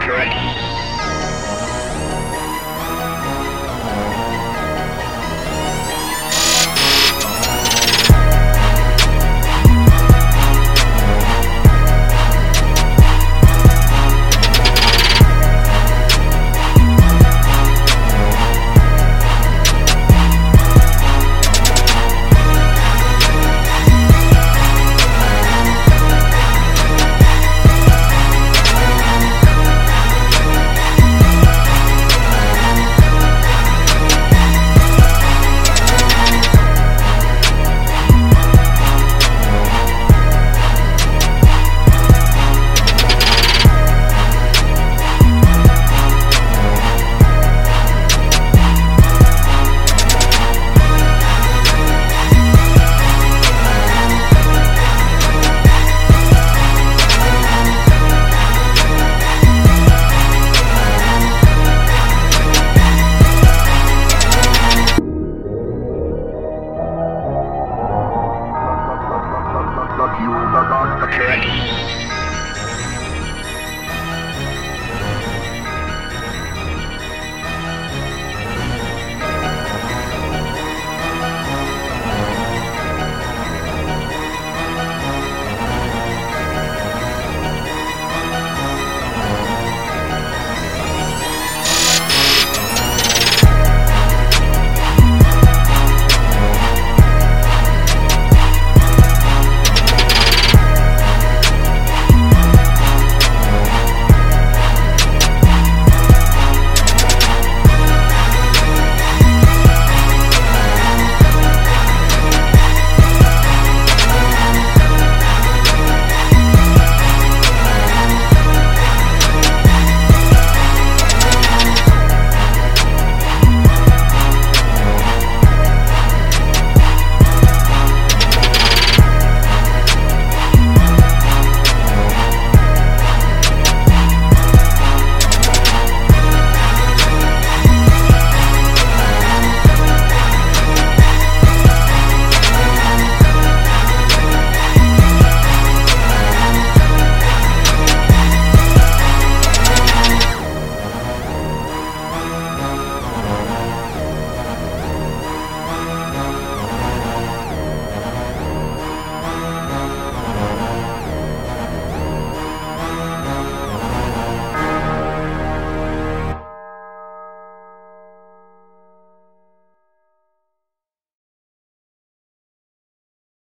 Fuck you,